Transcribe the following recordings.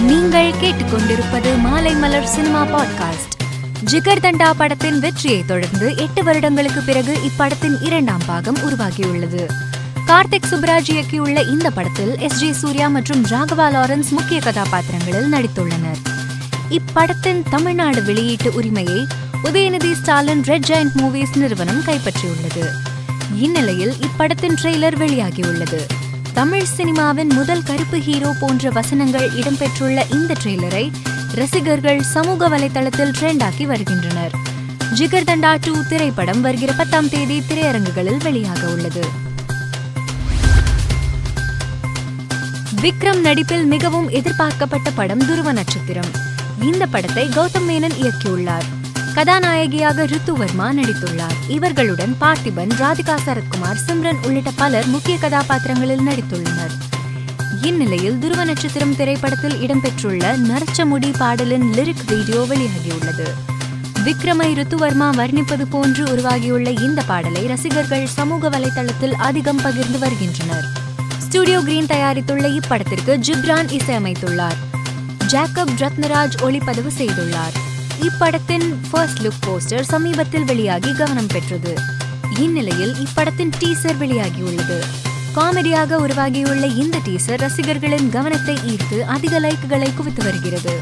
நீங்கள் கேட்டுக்கொண்டிருப்பது மாலை மலர் சினிமா பாட்காஸ்ட். ஜிகர் தண்டா படத்தின் வெற்றியை தொடர்ந்து எட்டு வருடங்களுக்கு பிறகு இப்படத்தின் இரண்டாம் பாகம் உருவாகியுள்ளது. கார்த்திக் சுப்ராஜ் இயக்கியுள்ள இந்த படத்தில் எஸ் ஜே சூர்யா மற்றும் ராகவா லாரன்ஸ் முக்கிய கதாபாத்திரங்களில் நடித்துள்ளனர். இப்படத்தின் தமிழ்நாடு வெளியீட்டு உரிமையை Udhayanidhi Stalin red giant movies நிறுவனம் கைப்பற்றியுள்ளது. இந்நிலையில் இப்படத்தின் ட்ரெய்லர் வெளியாகியுள்ளது. தமிழ் சினிமாவின் முதல் கருப்பு ஹீரோ போன்ற வசனங்கள் இடம்பெற்றுள்ள இந்த ட்ரெய்லரை ரசிகர்கள் சமூக வலைதளத்தில் ட்ரெண்டாக்கி வருகின்றனர். ஜிகர் தண்டா டூ திரைப்படம் வருகிற பத்தாம் தேதி திரையரங்குகளில் வெளியாக உள்ளது. விக்ரம் நடிப்பில் மிகவும் எதிர்பார்க்கப்பட்ட படம் துருவ நட்சத்திரம். இந்த படத்தை கௌதம் மேனன் இயக்கியுள்ளார். கதாநாயகியாக ரித்துவர்மா நடித்துள்ளார். இவர்களுடன் பார்த்திபன் ராதிகா சரத்குமார் சிம்ரன் உள்ளிட்ட பலர் முக்கிய கதாபாத்திரங்களில் நடித்துள்ளனர். இந்நிலையில் துருவ நட்சத்திரம் திரைப்படத்தில் இடம்பெற்றுள்ள நரச்சமுடி பாடலின் லிரிக் வீடியோ வெளியாகியுள்ளது. விக்ரமை ரித்துவர்மா வர்ணிப்பது போன்று உருவாகியுள்ள இந்த பாடலை ரசிகர்கள் சமூக வலைதளத்தில் அதிகம் பகிர்ந்து வருகின்றனர். ஸ்டுடியோ கிரீன் தயாரித்துள்ள இப்படத்திற்கு ஜிப்ரான் இசையமைத்துள்ளார். ஜாக்கப் ரத்னராஜ் ஒளிப்பதிவு செய்துள்ளார். இப்படத்தின் ஃபர்ஸ்ட் லுக் போஸ்டர் சமீபத்தில் வெளியாகி கவனம் பெற்றது. இந்நிலையில் இப்படத்தின் டீசர் வெளியாகியுள்ளது. காமெடியாக உருவாகியுள்ள இந்த டீசர் ரசிகர்களின் கவனத்தை ஈர்த்து அதிக லைக்குகளை குவித்து வருகிறது.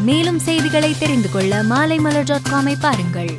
மேலும் செய்திகளை தெரிந்து கொள்ள மாலைமலர் டாட் காமை பாருங்கள்.